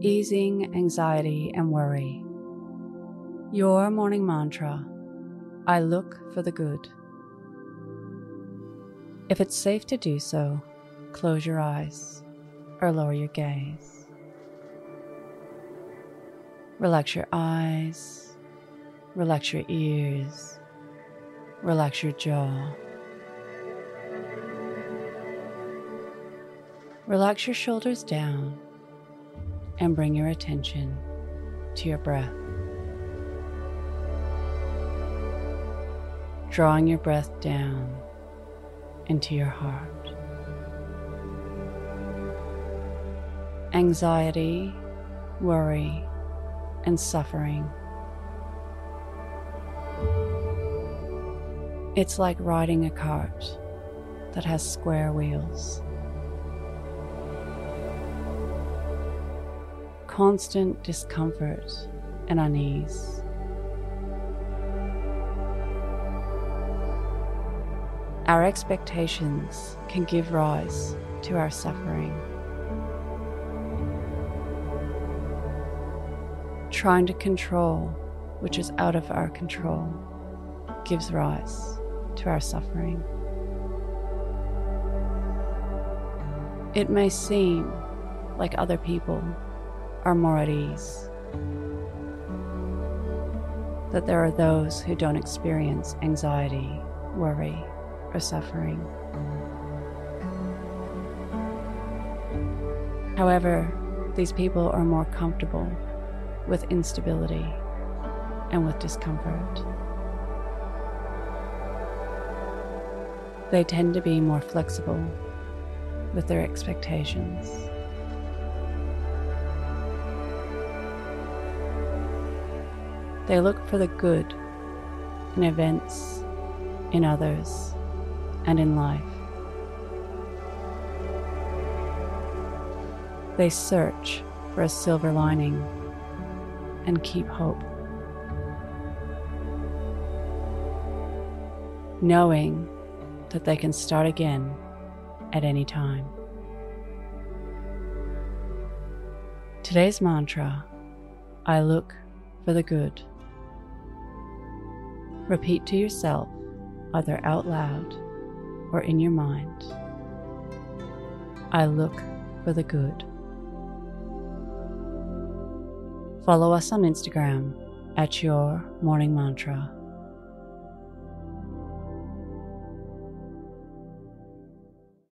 easing anxiety and worry. Your morning mantra I look for the good. If it's safe to do so, close your eyes or lower your gaze. Relax your eyes, relax your ears, relax your jaw. Relax your shoulders down and bring your attention to your breath. Drawing your breath down into your heart. Anxiety, worry, and suffering. It's like riding a cart that has square wheels. Constant discomfort and unease. Our expectations can give rise to our suffering. Trying to control which is out of our control gives rise to our suffering. It may seem like other people are more at ease, that there are those who don't experience anxiety, worry, or suffering. However, these people are more comfortable with instability and with discomfort. They tend to be more flexible with their expectations. They look for the good in events, in others, and in life. They search for a silver lining and keep hope. Knowing that they can start again at any time. Today's mantra I look for the good. Repeat to yourself, either out loud or in your mind I look for the good. Follow us on Instagram at Your Morning Mantra.